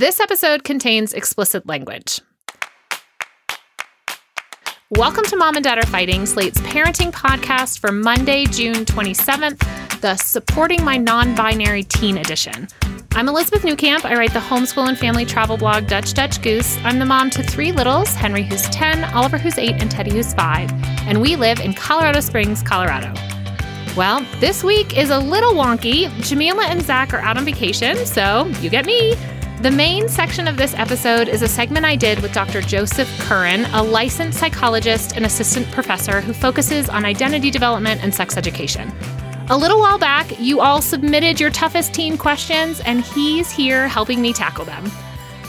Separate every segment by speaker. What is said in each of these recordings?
Speaker 1: This episode contains explicit language. Welcome to Mom and Dad Are Fighting, Slate's parenting podcast for Monday, June 27th, the Supporting My Non Binary Teen Edition. I'm Elizabeth Newcamp. I write the homeschool and family travel blog Dutch Dutch Goose. I'm the mom to three littles Henry, who's 10, Oliver, who's 8, and Teddy, who's 5. And we live in Colorado Springs, Colorado. Well, this week is a little wonky. Jamila and Zach are out on vacation, so you get me. The main section of this episode is a segment I did with Dr. Joseph Currin, a licensed psychologist and assistant professor who focuses on identity development and sex education. A little while back, you all submitted your toughest teen questions, and he's here helping me tackle them.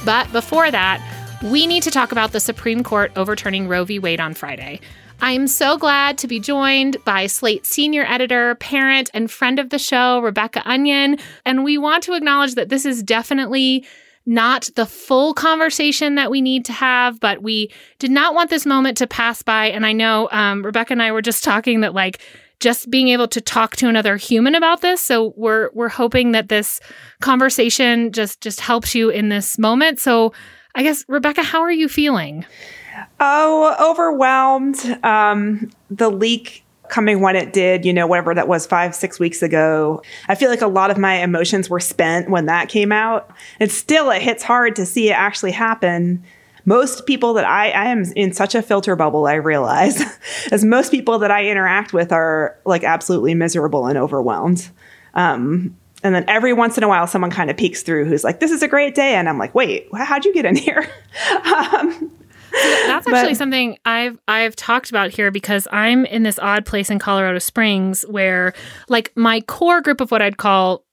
Speaker 1: But before that, we need to talk about the Supreme Court overturning Roe v. Wade on Friday. I'm so glad to be joined by Slate senior editor, parent, and friend of the show, Rebecca Onion. And we want to acknowledge that this is definitely not the full conversation that we need to have, but we did not want this moment to pass by. And I know um, Rebecca and I were just talking that like just being able to talk to another human about this. So we're we're hoping that this conversation just just helps you in this moment. So I guess Rebecca, how are you feeling?
Speaker 2: Oh, overwhelmed. Um, the leak coming when it did, you know, whatever that was five, six weeks ago. I feel like a lot of my emotions were spent when that came out. And still, it hits hard to see it actually happen. Most people that I, I am in such a filter bubble, I realize, as most people that I interact with are like absolutely miserable and overwhelmed. Um, and then every once in a while, someone kind of peeks through who's like, "This is a great day," and I'm like, "Wait, how'd you get in here?" um,
Speaker 1: that's actually but, something I've I've talked about here because I'm in this odd place in Colorado Springs where like my core group of what I'd call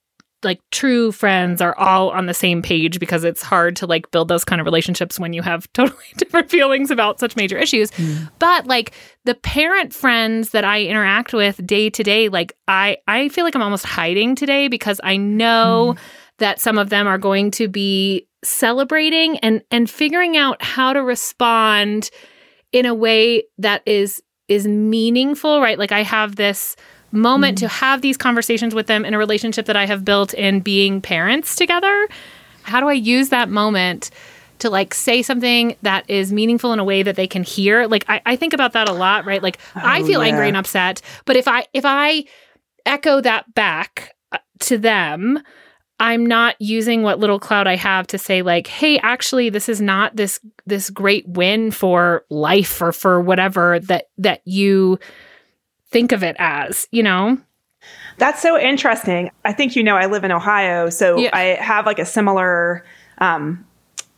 Speaker 1: like true friends are all on the same page because it's hard to like build those kind of relationships when you have totally different feelings about such major issues. Mm. But like the parent friends that I interact with day to day, like I I feel like I'm almost hiding today because I know mm. that some of them are going to be celebrating and and figuring out how to respond in a way that is is meaningful, right? Like I have this moment mm to have these conversations with them in a relationship that I have built in being parents together. How do I use that moment to like say something that is meaningful in a way that they can hear? Like I, I think about that a lot, right? Like oh, I feel yeah. angry and upset, but if I if I echo that back uh, to them, I'm not using what little cloud I have to say like, hey, actually this is not this this great win for life or for whatever that that you think of it as, you know?
Speaker 2: That's so interesting. I think you know I live in Ohio, so yeah. I have like a similar um,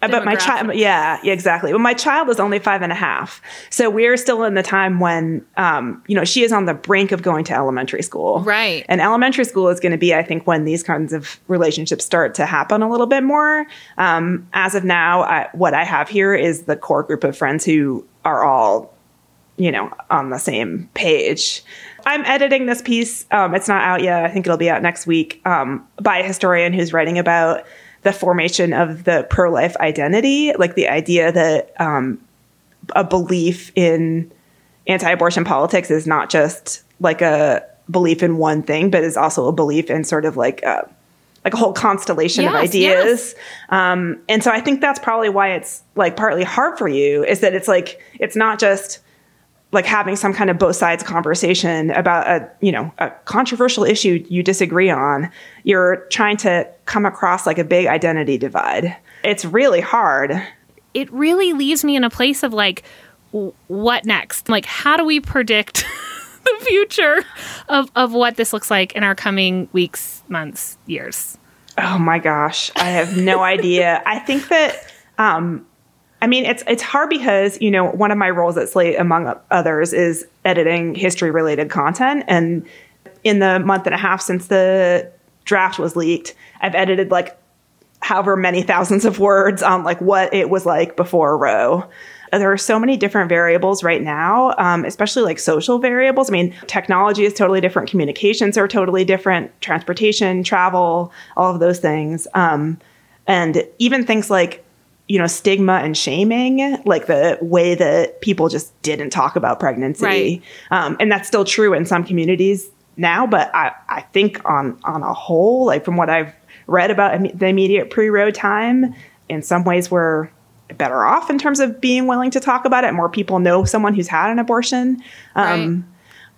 Speaker 2: but my child, yeah, yeah, exactly. But my child is only five and a half, so we're still in the time when, um, you know, she is on the brink of going to elementary school,
Speaker 1: right?
Speaker 2: And elementary school is going to be, I think, when these kinds of relationships start to happen a little bit more. Um, as of now, I, what I have here is the core group of friends who are all, you know, on the same page. I'm editing this piece. Um, it's not out yet. I think it'll be out next week um, by a historian who's writing about the formation of the pro life identity, like the idea that um, a belief in anti abortion politics is not just like a belief in one thing, but is also a belief in sort of like a, like a whole constellation yes, of ideas. Yes. Um, and so I think that's probably why it's like partly hard for you is that it's like, it's not just like having some kind of both sides conversation about a you know a controversial issue you disagree on you're trying to come across like a big identity divide. It's really hard.
Speaker 1: It really leaves me in a place of like what next? Like how do we predict the future of of what this looks like in our coming weeks months years?
Speaker 2: Oh my gosh. I have no idea. I think that um I mean, it's it's hard because you know one of my roles at Slate, among others, is editing history related content. And in the month and a half since the draft was leaked, I've edited like however many thousands of words on like what it was like before Roe. There are so many different variables right now, um, especially like social variables. I mean, technology is totally different, communications are totally different, transportation, travel, all of those things. Um, and even things like you know, stigma and shaming, like the way that people just didn't talk about pregnancy.
Speaker 1: Right.
Speaker 2: Um, and that's still true in some communities now, but I, I think on, on a whole, like from what I've read about the immediate pre-Roe time, in some ways we're better off in terms of being willing to talk about it. More people know someone who's had an abortion. Um,
Speaker 1: Right.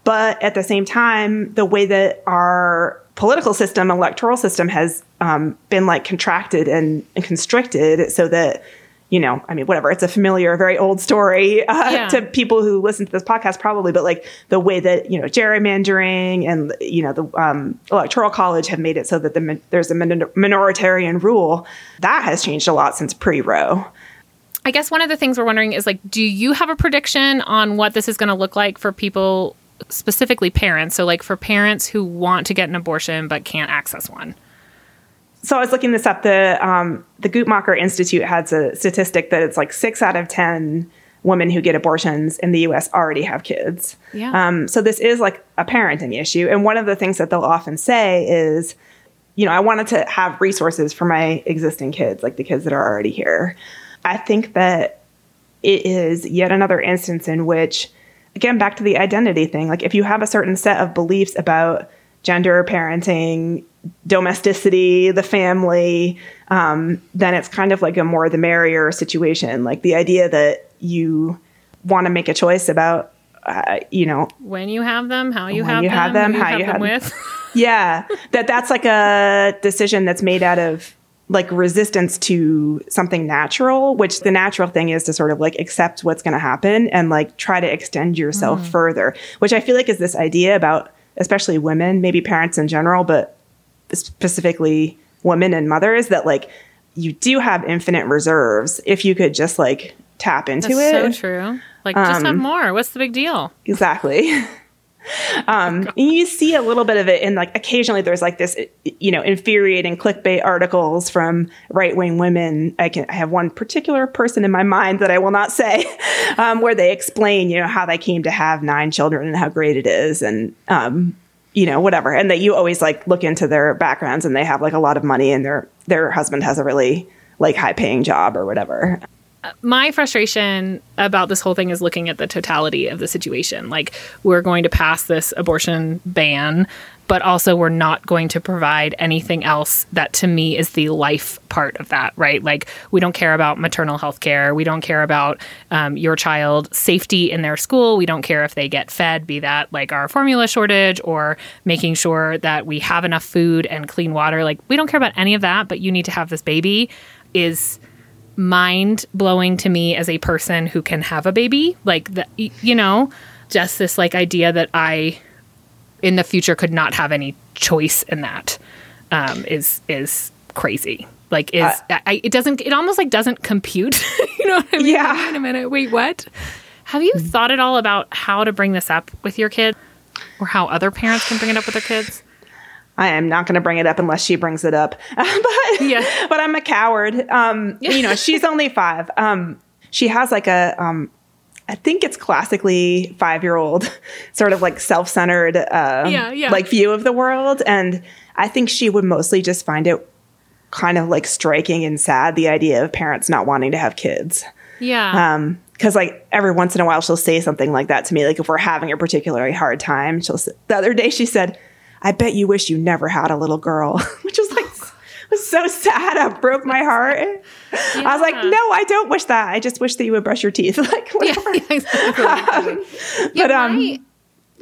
Speaker 2: But at the same time, the way that our political system, electoral system has um, been like contracted and, and constricted so that, you know, I mean, whatever, it's a familiar, very old story uh,
Speaker 1: Yeah.
Speaker 2: to people who listen to this podcast probably, but like the way that, you know, gerrymandering and, you know, the um, electoral college have made it so that the, there's a min- minoritarian rule, that has changed a lot since pre-Roe.
Speaker 1: I guess one of the things we're wondering is like, do you have a prediction on what this is going to look like for people, specifically parents? So, like for parents who want to get an abortion but can't access one.
Speaker 2: so I was looking this up. The um, the Guttmacher Institute has a statistic that it's like six out of ten women who get abortions in the U.S. already have kids.
Speaker 1: Yeah.
Speaker 2: Um, so this is like a parenting issue, and one of the things that they'll often say is, you know, I wanted to have resources for my existing kids, like the kids that are already here. I think that it is yet another instance in which, again, back to the identity thing, like if you have a certain set of beliefs about gender, parenting, domesticity, the family, um, then it's kind of like a more the merrier situation. Like the idea that you want to make a choice about, uh, you know,
Speaker 1: When you have them, how you have
Speaker 2: you
Speaker 1: them,
Speaker 2: have them, how you have them.
Speaker 1: with.
Speaker 2: yeah, that that's like a decision that's made out of like resistance to something natural, which the natural thing is to sort of like accept what's going to happen and like try to extend yourself further, which I feel like is this idea about especially women, maybe parents in general, but specifically women and mothers that like you do have infinite reserves if you could just like tap into
Speaker 1: That's
Speaker 2: it.
Speaker 1: so true. Like, just
Speaker 2: Um,
Speaker 1: have more. What's the big deal?
Speaker 2: Exactly. um, and you see a little bit of it in like occasionally there's like this, you know, infuriating clickbait articles from right wing women. I can I have one particular person in my mind that I will not say, um, where they explain, you know, how they came to have nine children and how great it is, and um, you know, whatever, and that you always like look into their backgrounds and they have like a lot of money and their their husband has a really like high paying job or whatever.
Speaker 1: My frustration about this whole thing is looking at the totality of the situation. Like, we're going to pass this abortion ban, but also we're not going to provide anything else that to me is the life part of that, right? Like, we don't care about maternal health care. We don't care about um, your child safety in their school. We don't care if they get fed, be that like our formula shortage or making sure that we have enough food and clean water. Like, we don't care about any of that, but you need to have this baby is mind blowing to me as a person who can have a baby. Like, the, you know, just this like idea that I in the future could not have any choice in that um, is is crazy. Like, is I, it doesn't it almost like doesn't compute. you know what I mean?
Speaker 2: Yeah.
Speaker 1: Wait a minute. Wait, what? Have you thought at all about how to bring this up with your kid, or how other parents can bring it up with their kids?
Speaker 2: I am not going to bring it up unless she brings it up. but
Speaker 1: Yeah.
Speaker 2: but I'm a coward. Um, you know, she's only five. Um, she has like a, um, I think it's classically five year old sort of like self centered, uh,
Speaker 1: Yeah, yeah.
Speaker 2: like view of the world, and I think she would mostly just find it kind of like striking and sad the idea of parents not wanting to have kids.
Speaker 1: Yeah.
Speaker 2: Um, because like every once in a while she'll say something like that to me. Like if we're having a particularly hard time, she'll. s- The other day she said, "I bet you wish you never had a little girl," which was like was so sad. It broke my heart. I was like, "No, I don't wish that. I just wish that you would brush your teeth." like
Speaker 1: yeah,
Speaker 2: whatever.
Speaker 1: yeah, exactly. Yeah,
Speaker 2: But, um,
Speaker 1: my-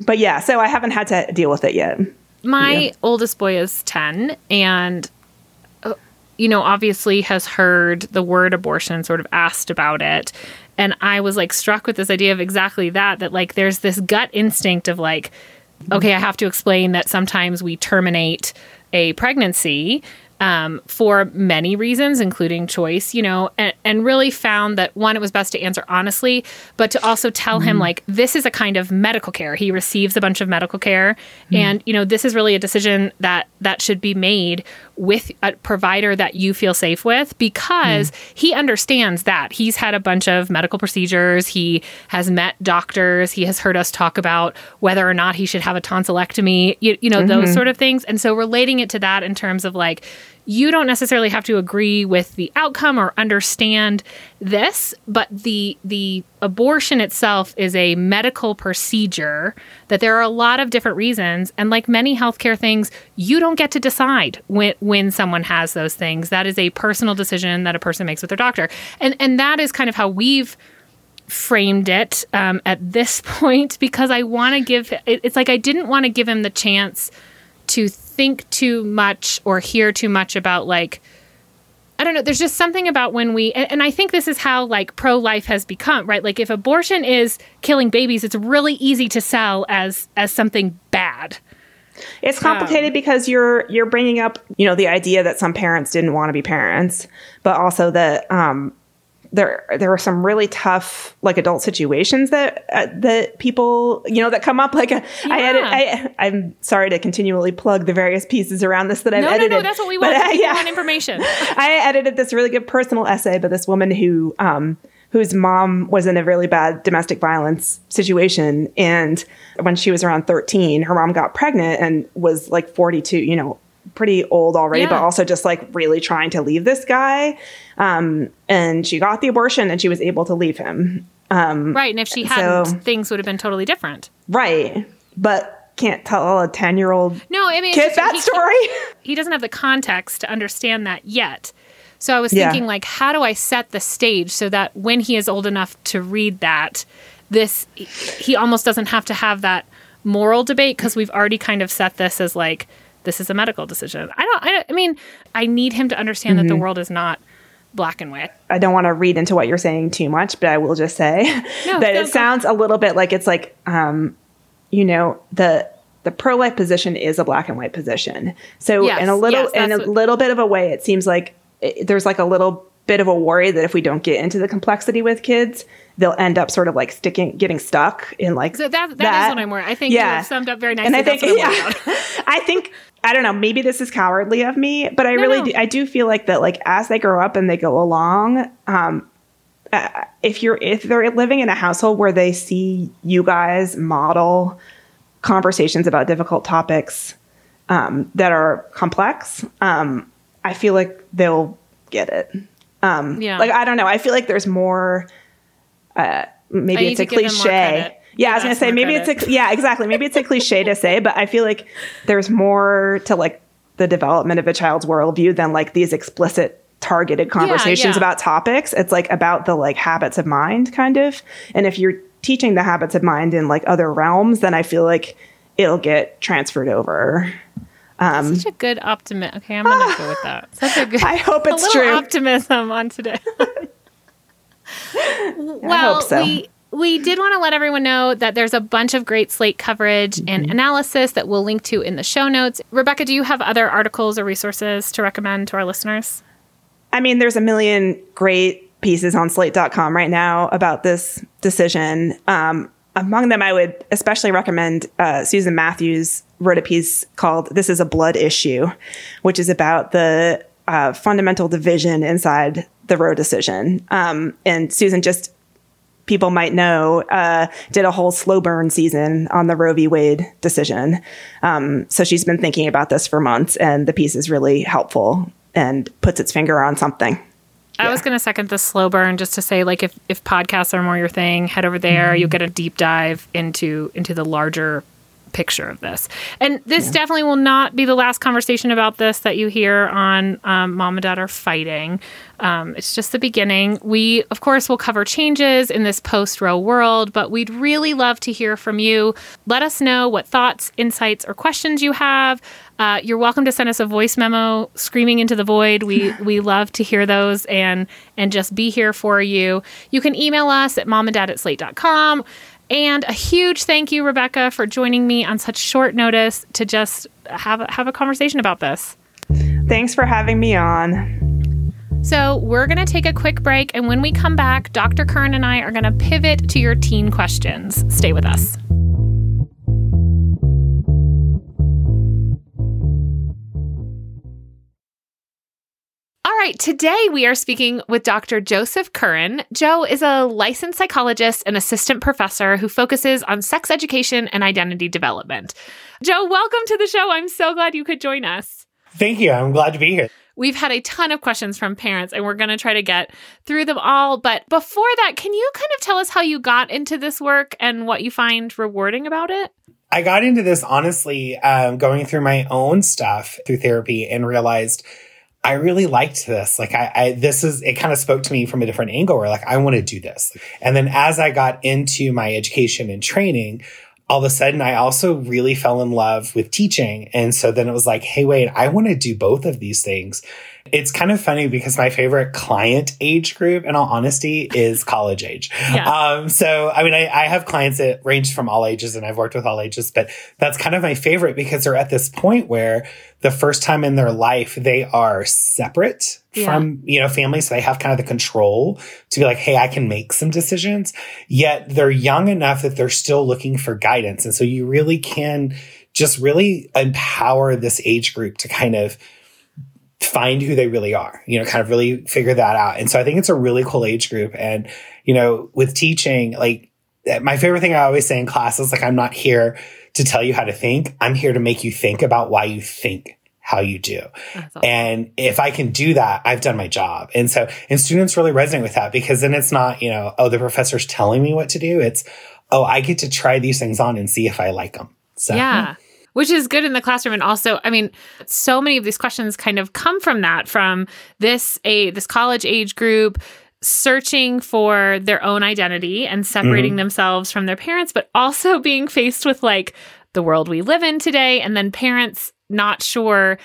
Speaker 2: But yeah, so I haven't had to deal with it yet.
Speaker 1: my
Speaker 2: Yeah.
Speaker 1: oldest boy is 10 and uh, you know obviously has heard the word abortion sort of asked about it and i was like struck with this idea of exactly that that like there's this gut instinct of like okay i have to explain that sometimes we terminate a pregnancy um, for many reasons, including choice, you know, and, and really found that one, it was best to answer honestly, but to also tell him, like, this is a kind of medical care. He receives a bunch of medical care. And, you know, this is really a decision that that should be made with a provider that you feel safe with because hmm. he understands that. He's had a bunch of medical procedures. He has met doctors. He has heard us talk about whether or not he should have a tonsillectomy, you, you know, those mm-hmm. sort of things. And so relating it to that in terms of like, you don't necessarily have to agree with the outcome or understand this, but the the abortion itself is a medical procedure that there are a lot of different reasons and like many healthcare things, you don't get to decide when when someone has those things. That is a personal decision that a person makes with their doctor. And and that is kind of how we've framed it um, at this point because I want to give it, it's like I didn't want to give him the chance to think too much or hear too much about like I don't know. There's just something about when we, and, and I think this is how like pro life has become, right? Like if abortion is killing babies, it's really easy to sell as as something bad.
Speaker 2: It's complicated um, because you're you're bringing up, you know, the idea that some parents didn't want to be parents, but also that um, there there are some really tough like adult situations that uh, that people you know that come up like a, yeah. I edit I I'm sorry to continually plug the various pieces around this that I've
Speaker 1: no,
Speaker 2: edited.
Speaker 1: No, no, that's what we want. But, uh, yeah. want information.
Speaker 2: I edited this really good personal essay by this woman who um whose mom was in a really bad domestic violence situation and when she was around 13 her mom got pregnant and was like 42 you know pretty old already, yeah. but also just like really trying to leave this guy. Um, and she got the abortion and she was able to leave him. Um,
Speaker 1: right. And if she hadn't, so, things would have been totally different.
Speaker 2: Right. But can't tell a 10 year old
Speaker 1: no, I mean,
Speaker 2: kid that
Speaker 1: he,
Speaker 2: story.
Speaker 1: He doesn't have the context to understand that yet. So I was thinking, yeah. like, how do I set the stage so that when he is old enough to read that, this, he almost doesn't have to have that moral debate because we've already kind of set this as like, this is a medical decision. I don't, I, I mean, I need him to understand mm-hmm. that the mm-hmm. world is not black and white.
Speaker 2: I don't want to read into what you're saying too much, but I will just say no, that it sounds a little bit like it's like, um, you know, the the pro life position is a black and white position. So yes, in a little yes, in a what, little bit of a way, it seems like it, there's like a little bit of a worry that if we don't get into the complexity with kids, they'll end up sort of like sticking, getting stuck in like
Speaker 1: so that. That, that. is what I'm worried. I think yeah. you summed up very nicely. And I think yeah,
Speaker 2: I think I don't know. Maybe this is cowardly of me, but I no, really no. Do, I do feel like that. Like as they grow up and they go along, um, uh, if you're if they're living in a household where they see you guys model conversations about difficult topics um, that are complex, um, I feel like they'll get it. Um, yeah. Like I don't know. I feel like there's more. Uh, maybe it's a cliche. Yeah, I was gonna say maybe credit. it's a yeah exactly maybe it's a cliche to say, but I feel like there's more to like the development of a child's worldview than like these explicit targeted conversations yeah, yeah. about topics. It's like about the like habits of mind kind of. And if you're teaching the habits of mind in like other realms, then I feel like it'll get transferred over.
Speaker 1: Um, such a good optimism. Okay, I'm gonna go with that. Such a good.
Speaker 2: I hope it's
Speaker 1: a
Speaker 2: true.
Speaker 1: Optimism on today. well, so. we we did want to let everyone know that there's a bunch of great Slate coverage mm-hmm. and analysis that we'll link to in the show notes. Rebecca, do you have other articles or resources to recommend to our listeners?
Speaker 2: I mean, there's a million great pieces on slate.com right now about this decision. Um, among them, I would especially recommend uh, Susan Matthews wrote a piece called This is a Blood Issue, which is about the uh, fundamental division inside the Roe decision. Um, and Susan just people might know, uh, did a whole slow burn season on the Roe v. Wade decision. Um, so she's been thinking about this for months, and the piece is really helpful and puts its finger on something.
Speaker 1: I yeah. was going to second the slow burn just to say, like, if, if podcasts are more your thing, head over there. Mm-hmm. You'll get a deep dive into into the larger picture of this. And this yeah. definitely will not be the last conversation about this that you hear on um, Mom and Dad Are Fighting. Um, it's just the beginning. We, of course, will cover changes in this post Roe world, but we'd really love to hear from you. Let us know what thoughts, insights, or questions you have. Uh, you're welcome to send us a voice memo screaming into the void. We we love to hear those and and just be here for you. You can email us at momanddad at slate.com. And a huge thank you, Rebecca, for joining me on such short notice to just have have a conversation about this.
Speaker 2: Thanks for having me on.
Speaker 1: So, we're going to take a quick break. And when we come back, Dr. Currin and I are going to pivot to your teen questions. Stay with us. Right, today we are speaking with Dr. Joseph Currin. Joe is a licensed psychologist and assistant professor who focuses on sex education and identity development. Joe, welcome to the show. I'm so glad you could join us.
Speaker 3: Thank you. I'm glad to be here.
Speaker 1: We've had a ton of questions from parents, and we're going to try to get through them all. But before that, can you kind of tell us how you got into this work and what you find rewarding about it?
Speaker 3: I got into this honestly, um, going through my own stuff through therapy and realized I really liked this. Like I, I this is, it kind of spoke to me from a different angle where like, I want to do this. And then as I got into my education and training, all of a sudden I also really fell in love with teaching. And so then it was like, Hey, wait, I want to do both of these things. It's kind of funny because my favorite client age group, in all honesty, is college age. Yeah. Um, so, I mean, I, I, have clients that range from all ages and I've worked with all ages, but that's kind of my favorite because they're at this point where the first time in their life they are separate yeah. from, you know, families. So they have kind of the control to be like, Hey, I can make some decisions. Yet they're young enough that they're still looking for guidance. And so you really can just really empower this age group to kind of find who they really are, you know, kind of really figure that out. And so I think it's a really cool age group. And, you know, with teaching, like my favorite thing I always say in class is like, I'm not here to tell you how to think. I'm here to make you think about why you think how you do. Awesome. And if I can do that, I've done my job. And so, and students really resonate with that because then it's not, you know, oh, the professor's telling me what to do. It's, oh, I get to try these things on and see if I like them.
Speaker 1: So, yeah which is good in the classroom. And also i mean so many of these questions kind of come from that from this a this college age group searching for their own identity and separating mm-hmm. themselves from their parents but also being faced with like the world we live in today and then parents not sure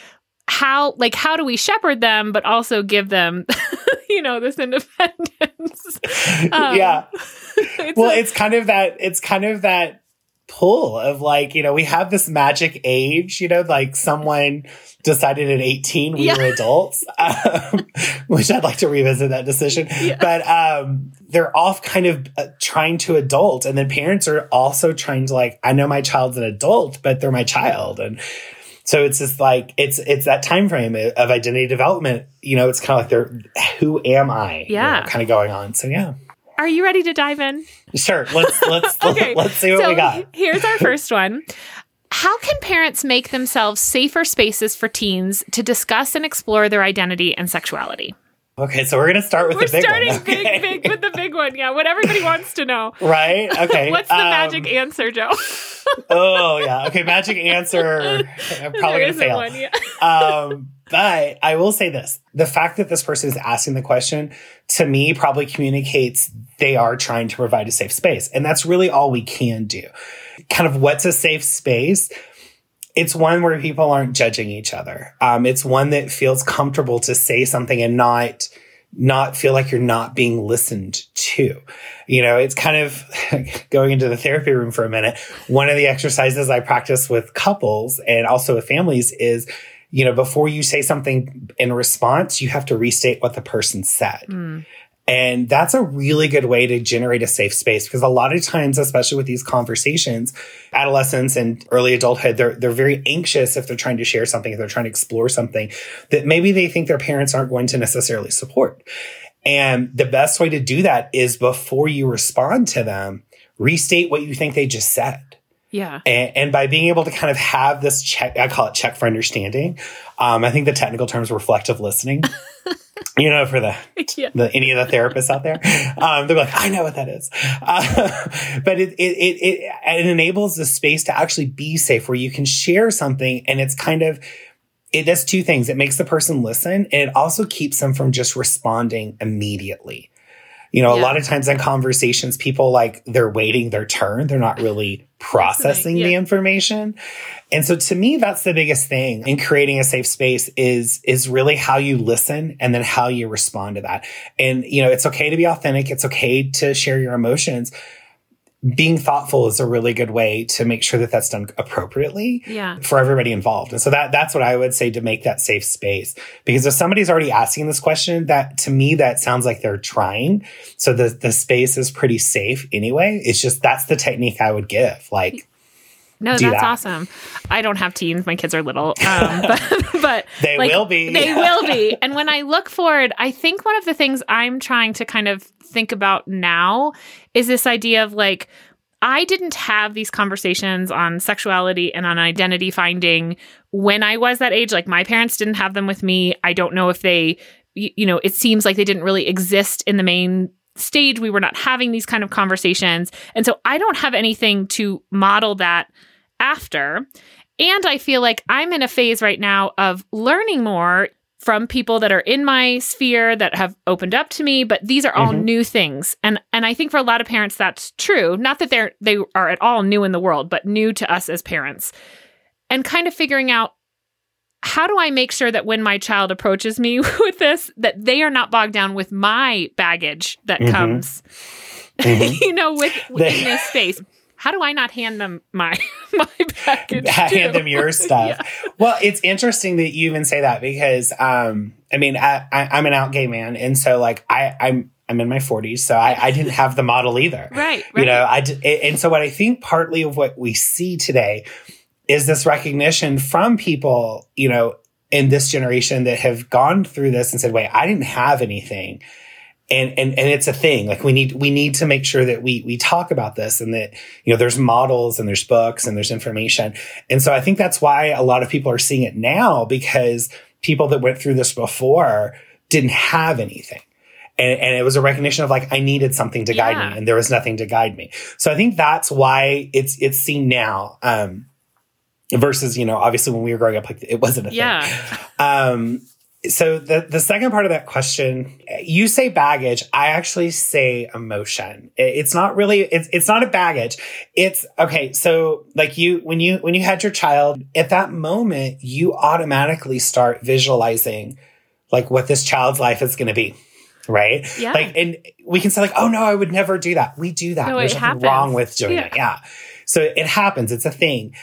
Speaker 1: how like how do we shepherd them but also give them you know this independence.
Speaker 3: Um, yeah it's well it's kind of that it's kind of that pull of like, you know, we have this magic age, you know, like someone decided at 18 we yeah. were adults, um, which I'd like to revisit that decision. Yeah. But um, they're off kind of uh, trying to adult. And then parents are also trying to like, I know my child's an adult, but they're my child. And so it's just like it's it's that time frame of identity development. You know, it's kind of like they're who am I?
Speaker 1: Yeah,
Speaker 3: you know, kind of going on. So yeah.
Speaker 1: Are you ready to dive in?
Speaker 3: Sure. Let's let's okay. let's see what so we got.
Speaker 1: Here's our first one. How can parents make themselves safer spaces for teens to discuss and explore their identity and sexuality?
Speaker 3: Okay, so we're gonna start with
Speaker 1: we're
Speaker 3: the big
Speaker 1: starting
Speaker 3: one.
Speaker 1: Okay. big, big with the big one. Yeah, what everybody wants to know.
Speaker 3: Right. Okay.
Speaker 1: What's the um, magic answer, Joe?
Speaker 3: oh yeah. Okay. Magic answer. I'm probably there gonna fail. One, yeah. um, but I will say this: the fact that this person is asking the question to me probably communicates they are trying to provide a safe space, and that's really all we can do. Kind of what's a safe space? it's one where people aren't judging each other. Um, it's one that feels comfortable to say something and not not feel like you're not being listened to. You know, it's kind of going into the therapy room for a minute. One of the exercises I practice with couples and also with families is, you know, before you say something in response, you have to restate what the person said. Mm. And that's a really good way to generate a safe space because a lot of times, especially with these conversations, adolescents and early adulthood, they're, they're very anxious if they're trying to share something, if they're trying to explore something that maybe they think their parents aren't going to necessarily support. And the best way to do that is before you respond to them, restate what you think they just said.
Speaker 1: Yeah.
Speaker 3: And, and, by being able to kind of have this check, I call it check for understanding. Um, I think the technical term is reflective listening. you know, for the, yeah. the, any of the therapists out there, um, they're like, I know what that is. Uh, but it, it, it, it, it enables the space to actually be safe where you can share something and it's kind of, it does two things. It makes the person listen and it also keeps them from just responding immediately. You know, yeah. a lot of times in conversations, people like they're waiting their turn. They're not really processing yeah. the information. And so to me, that's the biggest thing in creating a safe space is, is really how you listen and then how you respond to that. And, you know, it's okay to be authentic. It's okay to share your emotions, being thoughtful is a really good way to make sure that that's done appropriately
Speaker 1: yeah.
Speaker 3: for everybody involved. And so that that's what I would say to make that safe space. Because if somebody's already asking this question, that to me that sounds like they're trying. So the the space is pretty safe anyway. It's just that's the technique I would give. Like
Speaker 1: no, that's that. awesome. I don't have teens; my kids are little, um, but, but
Speaker 3: they like, will be.
Speaker 1: They will be. And when I look forward, I think one of the things I'm trying to kind of think about now is this idea of like I didn't have these conversations on sexuality and on identity finding when I was that age. Like my parents didn't have them with me. I don't know if they, you know, it seems like they didn't really exist in the main stage. We were not having these kind of conversations. And so I don't have anything to model that after. And I feel like I'm in a phase right now of learning more from people that are in my sphere that have opened up to me but these are all mm-hmm. new things and and i think for a lot of parents that's true not that they're they are at all new in the world but new to us as parents and kind of figuring out how do i make sure that when my child approaches me with this that they are not bogged down with my baggage that mm-hmm. comes mm-hmm. you know with, in this space how do I not hand them my my package?
Speaker 3: hand them your stuff. yeah. Well, it's interesting that you even say that because um, I mean I, I, am an out gay man, and so like I I'm I'm in my 40s, so I, I didn't have the model either.
Speaker 1: Right, right.
Speaker 3: You know, I and so what I think partly of what we see today is this recognition from people, you know, in this generation that have gone through this and said, "Wait, I didn't have anything." And and and it's a thing. Like we need we need to make sure that we we talk about this and that you know there's models and there's books and there's information. And so i think that's why a lot of people are seeing it now because people that went through this before didn't have anything. And, and it was a recognition of like i needed something to yeah. guide me and there was nothing to guide me. So i think that's why it's it's seen now um versus you know obviously when we were growing up like it wasn't a
Speaker 1: yeah.
Speaker 3: thing um so the the second part of that question, you say baggage. I actually say emotion. It's not really. It's it's not a baggage. It's okay. So like you when you when you had your child at that moment, you automatically start visualizing like what this child's life is going to be. Right.
Speaker 1: Yeah.
Speaker 3: Like, and we can say like, oh no, I would never do that. We do that.
Speaker 1: No,
Speaker 3: There's nothing
Speaker 1: happens.
Speaker 3: wrong with doing yeah. it. Yeah. So it happens. It's a thing.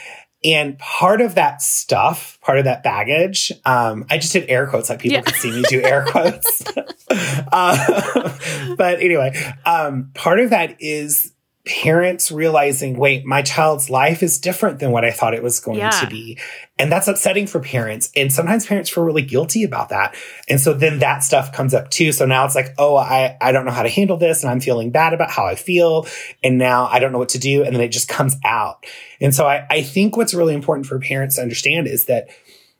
Speaker 3: And part of that stuff, part of that baggage, um, I just did air quotes like people yeah. could see me do air quotes. uh, but anyway, um, part of that is parents realizing, wait, my child's life is different than what I thought it was going yeah. to be. And that's upsetting for parents. And sometimes parents feel really guilty about that. And so then that stuff comes up too. So now it's like, oh, I, I don't know how to handle this and I'm feeling bad about how I feel. And now I don't know what to do. And then it just comes out. And so I, I think what's really important for parents to understand is that,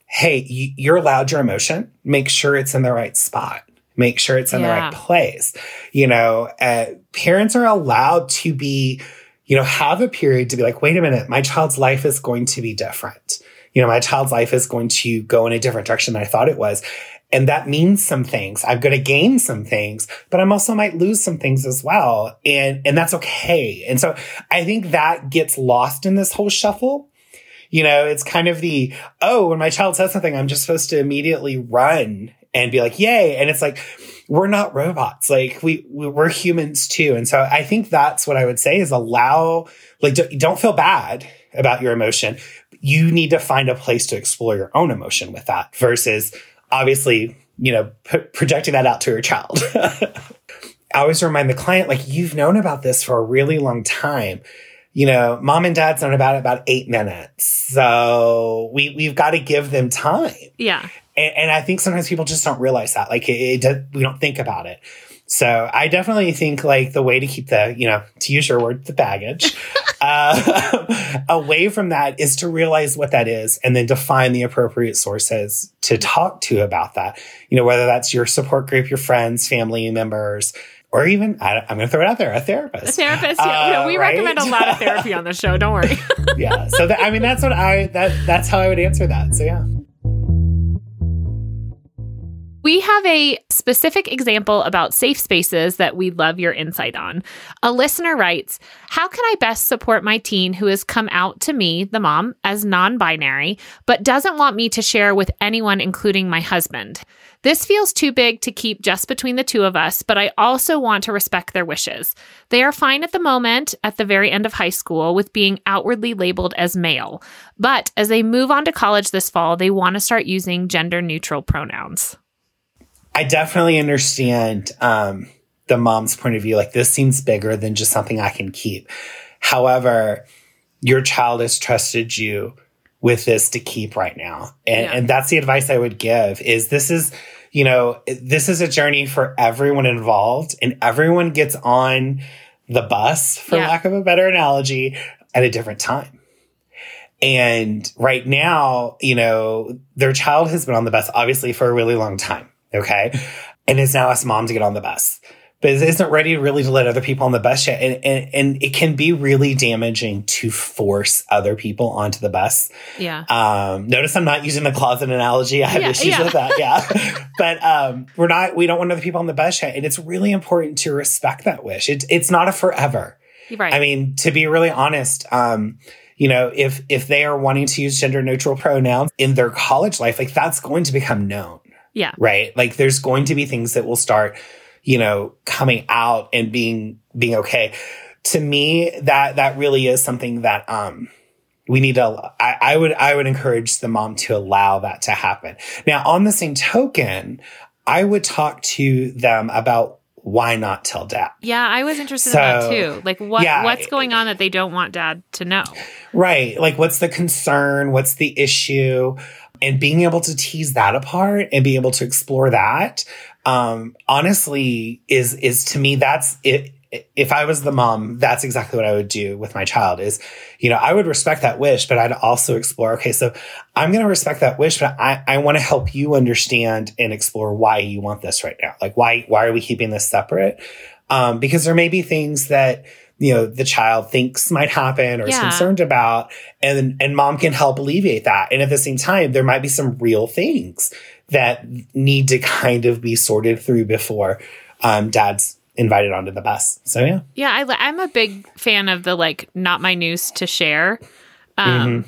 Speaker 3: hey, you're allowed your emotion. Make sure it's in the right spot make sure it's in yeah. the right place. You know, uh, parents are allowed to be, you know, have a period to be like, wait a minute, my child's life is going to be different. You know, my child's life is going to go in a different direction than I thought it was. And that means some things. I'm going to gain some things, but I'm also might lose some things as well. And, and that's okay. And so I think that gets lost in this whole shuffle. You know, it's kind of the, oh, when my child says something, I'm just supposed to immediately run and be like, yay. And it's like, we're not robots. Like we, we're humans too. And so I think that's what I would say is allow, like, don't feel bad about your emotion. You need to find a place to explore your own emotion with that versus obviously, you know, p- projecting that out to your child. I always remind the client, like, you've known about this for a really long time you know, mom and dad's known about it about eight minutes. So we, we've got to give them time.
Speaker 1: Yeah.
Speaker 3: And, and I think sometimes people just don't realize that. Like it, it, we don't think about it. So I definitely think like the way to keep the, you know, to use your word, the baggage, uh, away from that is to realize what that is and then define the appropriate sources to talk to about that. You know, whether that's your support group, your friends, family members, or even I, am going to throw it out there, a therapist.
Speaker 1: A therapist, yeah. Uh, we right? recommend a lot of therapy on the show. Don't worry.
Speaker 3: yeah. So that, I mean, that's what I that that's how I would answer that. So yeah.
Speaker 1: We have a specific example about safe spaces that we'd love your insight on. A listener writes How can I best support my teen who has come out to me, the mom, as non binary, but doesn't want me to share with anyone, including my husband? This feels too big to keep just between the two of us, but I also want to respect their wishes. They are fine at the moment, at the very end of high school, with being outwardly labeled as male. But as they move on to college this fall, they want to start using gender neutral pronouns.
Speaker 3: I definitely understand um, the mom's point of view. Like, this seems bigger than just something I can keep. However, your child has trusted you with this to keep right now. And, yeah. and that's the advice I would give is this is, you know, this is a journey for everyone involved and everyone gets on the bus, for
Speaker 1: Yeah.
Speaker 3: lack of a better analogy, at a different time. And right now, you know, their child has been on the bus obviously for a really long time. Okay. And it's now asked mom to get on the bus, but isn't ready really to let other people on the bus yet. And, and, and it can be really damaging to force other people onto the bus.
Speaker 1: Yeah.
Speaker 3: Um, notice I'm not using the closet analogy. I have
Speaker 1: Yeah,
Speaker 3: issues
Speaker 1: yeah.
Speaker 3: with that. Yeah. but, um, we're not, we don't want other people on the bus yet. And it's really important to respect that wish. It's, it's not a forever.
Speaker 1: Right.
Speaker 3: I mean, to be really honest, um, you know, if if they are wanting to use gender neutral pronouns in their college life, like that's going to become known,
Speaker 1: yeah.
Speaker 3: right? Like there's going to be things that will start, you know, coming out and being being okay. To me, that that really is something that um we need to I, I would I would encourage the mom to allow that to happen. Now, on the same token, I would talk to them about why not tell dad.
Speaker 1: Yeah, I was interested in that too. Like what
Speaker 3: yeah.
Speaker 1: what's going on that they don't want dad to know?
Speaker 3: Right. Like, what's the concern? What's the issue? And being able to tease that apart and be able to explore that, um, honestly, is, is to me, that's it. If I was the mom, that's exactly what I would do with my child is, you know, I would respect that wish, but I'd also explore, okay, so I'm going to respect that wish, but I, I want to help you understand and explore why you want this right now. Like, why, why are we keeping this separate? Um, because there may be things that, you know, the child thinks might happen or is concerned about and, and mom can help alleviate that. And at the same time, there might be some real things that need to kind of be sorted through before, um, dad's invited onto the bus. So yeah.
Speaker 1: Yeah, I, i'm a big fan of the like not my news to share. Um,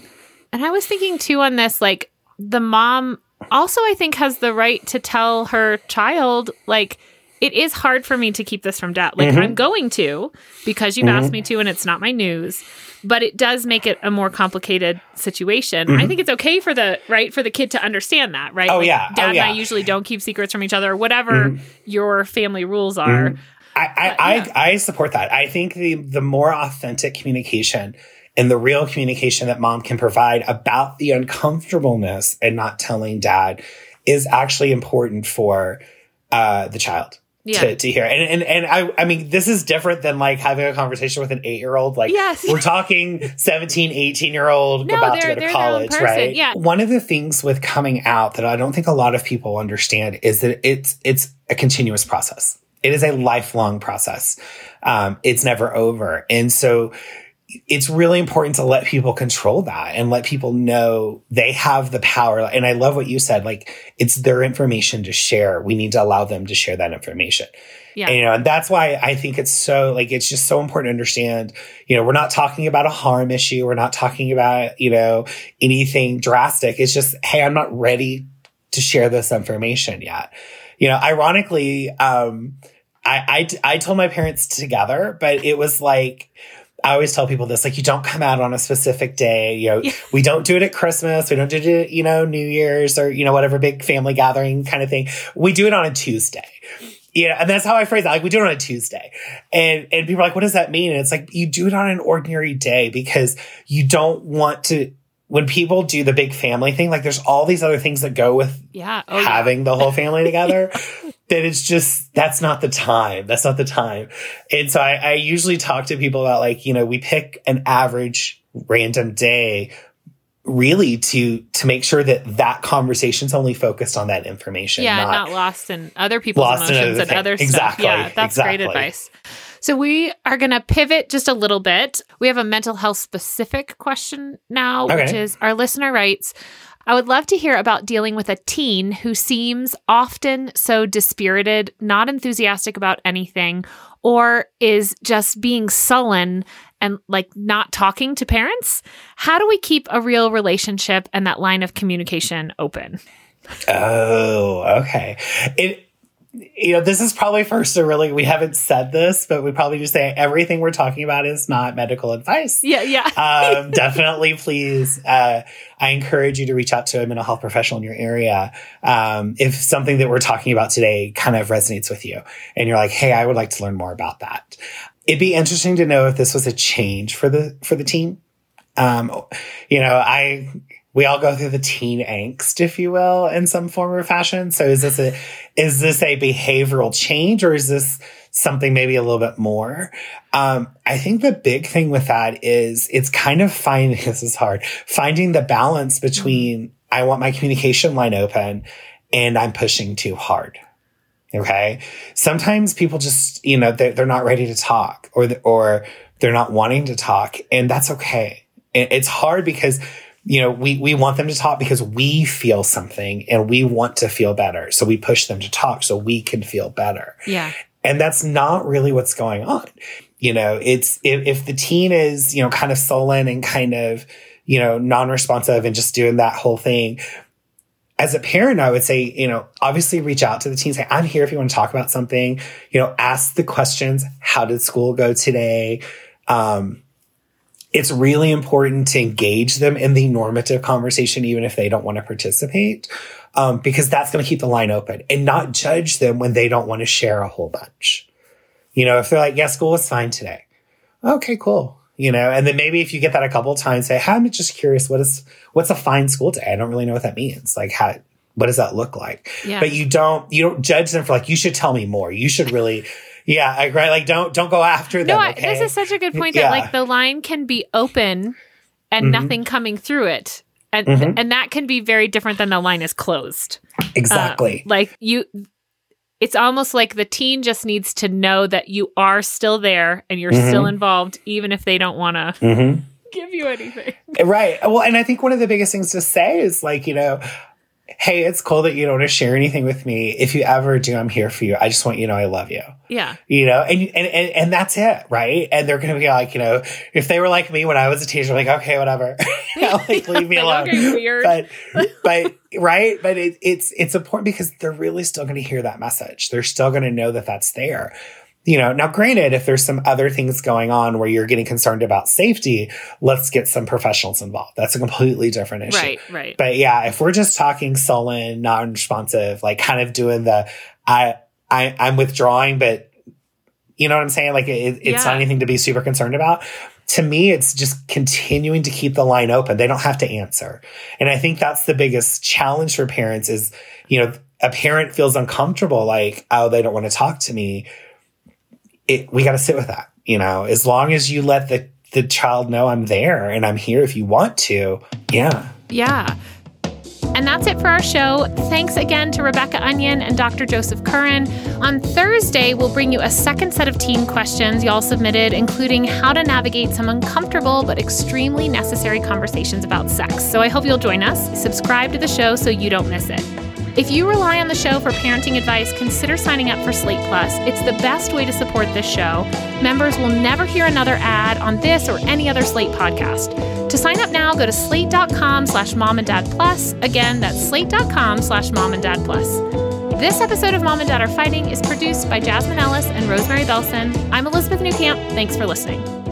Speaker 1: And I was thinking too on this, like the mom also I think has the right to tell her child like it is hard for me to keep this from dad. Like I'm mm-hmm. going to because you've asked mm-hmm. me to, and it's not my news. But it does make it a more complicated situation. I mm-hmm. think it's okay for the right for the kid to understand that, right?
Speaker 3: Oh,
Speaker 1: Like,
Speaker 3: yeah. Oh,
Speaker 1: dad and. I usually don't keep secrets from each other, or whatever your family rules are.
Speaker 3: I, I, I, I support that. I think the, the more authentic communication and the real communication that mom can provide about the uncomfortableness and not telling dad is actually important for uh, the child.
Speaker 1: Yeah.
Speaker 3: To, to hear and and and I I mean this is different than like having a conversation with an eight year old like
Speaker 1: Yes.
Speaker 3: we're talking 17 18 year old
Speaker 1: No,
Speaker 3: about to go to college right
Speaker 1: yeah.
Speaker 3: one of the things with coming out that I don't think a lot of people understand is that it's it's a continuous process. It is a lifelong process. Um, it's never over, and so it's really important to let people control that and let people know they have the power. And I love what you said. Like it's their information to share. We need to allow them to share that information.
Speaker 1: Yeah.
Speaker 3: And, you know, and that's why I think it's so like it's just so important to understand, you know, we're not talking about a harm issue. We're not talking about, you know, anything drastic. It's just, hey, I'm not ready to share this information yet. You know, ironically, um, I, I, I told my parents together, but it was like, I always tell people this, like, you don't come out on a specific day. You know, we don't do it at Christmas. We don't do it, you know, New Year's or, you know, whatever big family gathering kind of thing. We do it on a Tuesday. You know, and that's how I phrase it. Like we do it on a Tuesday, and and people are like, "What does that mean?" And it's like you do it on an ordinary day because you don't want to. When people do the big family thing, like there's all these other things that go with
Speaker 1: Yeah. Oh, yeah.
Speaker 3: having the whole family together. that it's just that's not the time. That's not the time. And so I, I usually talk to people about like you know we pick an average random day really to to make sure that that conversation's only focused on that information
Speaker 1: yeah,
Speaker 3: not,
Speaker 1: not, lost in other people's emotions
Speaker 3: other
Speaker 1: and
Speaker 3: thing-
Speaker 1: other stuff.
Speaker 3: exactly,
Speaker 1: Yeah, that's great advice. So we are going to pivot just a little bit. We have a mental health specific question now, which is our listener writes, I would love to hear about dealing with a teen who seems often so dispirited, not enthusiastic about anything, or is just being sullen and like not talking to parents. How do we keep a real relationship and that line of communication open?
Speaker 3: Oh, okay. It, you know, this is probably first to really, we haven't said this, but we probably just say everything we're talking about is not medical advice.
Speaker 1: Yeah, yeah.
Speaker 3: um, definitely, please. Uh, I encourage you to reach out to a mental health professional in your area. Um, if something that we're talking about today kind of resonates with you and you're like, Hey, I would like to learn more about that. It'd be interesting to know if this was a change for the, for the team. Um, you know, I, we all go through the teen angst, if you will, in some form or fashion. So is this a, is this a behavioral change or is this something maybe a little bit more. Um, I think the big thing with that is it's kind of finding, this is hard, finding the balance between I want my communication line open and I'm pushing too hard. Okay. Sometimes people just, you know, they're, they're not ready to talk or, or they're not wanting to talk and that's okay. It's hard because you know, we, we want them to talk because we feel something and we want to feel better. So we push them to talk so we can feel better.
Speaker 1: Yeah.
Speaker 3: And that's not really what's going on. You know, it's if, if the teen is, you know, kind of sullen and kind of, you know, non-responsive and just doing that whole thing. As a parent, I would say, you know, obviously reach out to the teen, say, I'm here if you want to talk about something, you know, ask the questions. How did school go today? Um, it's really important to engage them in the normative conversation, even if they don't want to participate, um, because that's going to keep the line open and not judge them when they don't want to share a whole bunch. You know, if they're like, yeah, school was fine today. Okay, cool. You know, and then maybe if you get that a couple of times, say, I'm just curious, what is, what's a fine school day? I don't really know what that means. Like, how, what does that look like?
Speaker 1: Yeah.
Speaker 3: But you don't, you don't judge them for like, you should tell me more. You should really, yeah, I agree. Like, don't don't go after them.
Speaker 1: No,
Speaker 3: okay?
Speaker 1: this is such a good point that
Speaker 3: Yeah.
Speaker 1: like the line can be open and
Speaker 3: Mhm.
Speaker 1: nothing coming through it. And
Speaker 3: Mhm.
Speaker 1: and that can be very different than the line is closed. Uh,
Speaker 3: exactly.
Speaker 1: like you it's almost like the teen just needs to know that you are still there and you're
Speaker 3: Mhm.
Speaker 1: still involved even if they don't want to
Speaker 3: hmm
Speaker 1: give you anything.
Speaker 3: Right. Well, and I think one of the biggest things to say is like, you know, hey, it's cool that you don't want to share anything with me. If you ever do, I'm here for you. I just want you to know I love you.
Speaker 1: Yeah.
Speaker 3: You know, and and and, and that's it, right? And they're gonna be like, you know, if they were like me when I was a teenager, like, okay, whatever, like leave me alone.
Speaker 1: Okay, weird.
Speaker 3: But but right, but it, it's it's important because they're really still going to hear that message. They're still going to know that that's there. You know, now granted, if there's some other things going on where you're getting concerned about safety, let's get some professionals involved. That's a completely different issue.
Speaker 1: Right, right.
Speaker 3: But yeah, if we're just talking sullen, non-responsive, like kind of doing the, I, I, I'm withdrawing, but you know what I'm saying? Like it, it's
Speaker 1: Yeah.
Speaker 3: not anything to be super concerned about. To me, it's just continuing to keep the line open. They don't have to answer. And I think that's the biggest challenge for parents is, you know, a parent feels uncomfortable, like, oh, they don't want to talk to me. It, we got to sit with that, you know, as long as you let the, the child know I'm there and I'm here if you want to. Yeah.
Speaker 1: Yeah. And that's it for our show. Thanks again to Rebecca Onion and Dr. Joseph Currin. On Thursday, we'll bring you a second set of teen questions y'all submitted, including how to navigate some uncomfortable but extremely necessary conversations about sex. So I hope you'll join us. Subscribe to the show so you don't miss it. If you rely on the show for parenting advice, consider signing up for Slate Plus. It's the best way to support this show. Members will never hear another ad on this or any other Slate podcast. To sign up now, go to slate.com slash mom and dad plus. Again, that's slate.com slash mom and dad plus. This episode of Mom and Dad Are Fighting is produced by Jasmine Ellis and Rosemary Belson. I'm Elizabeth Newcamp. Thanks for listening.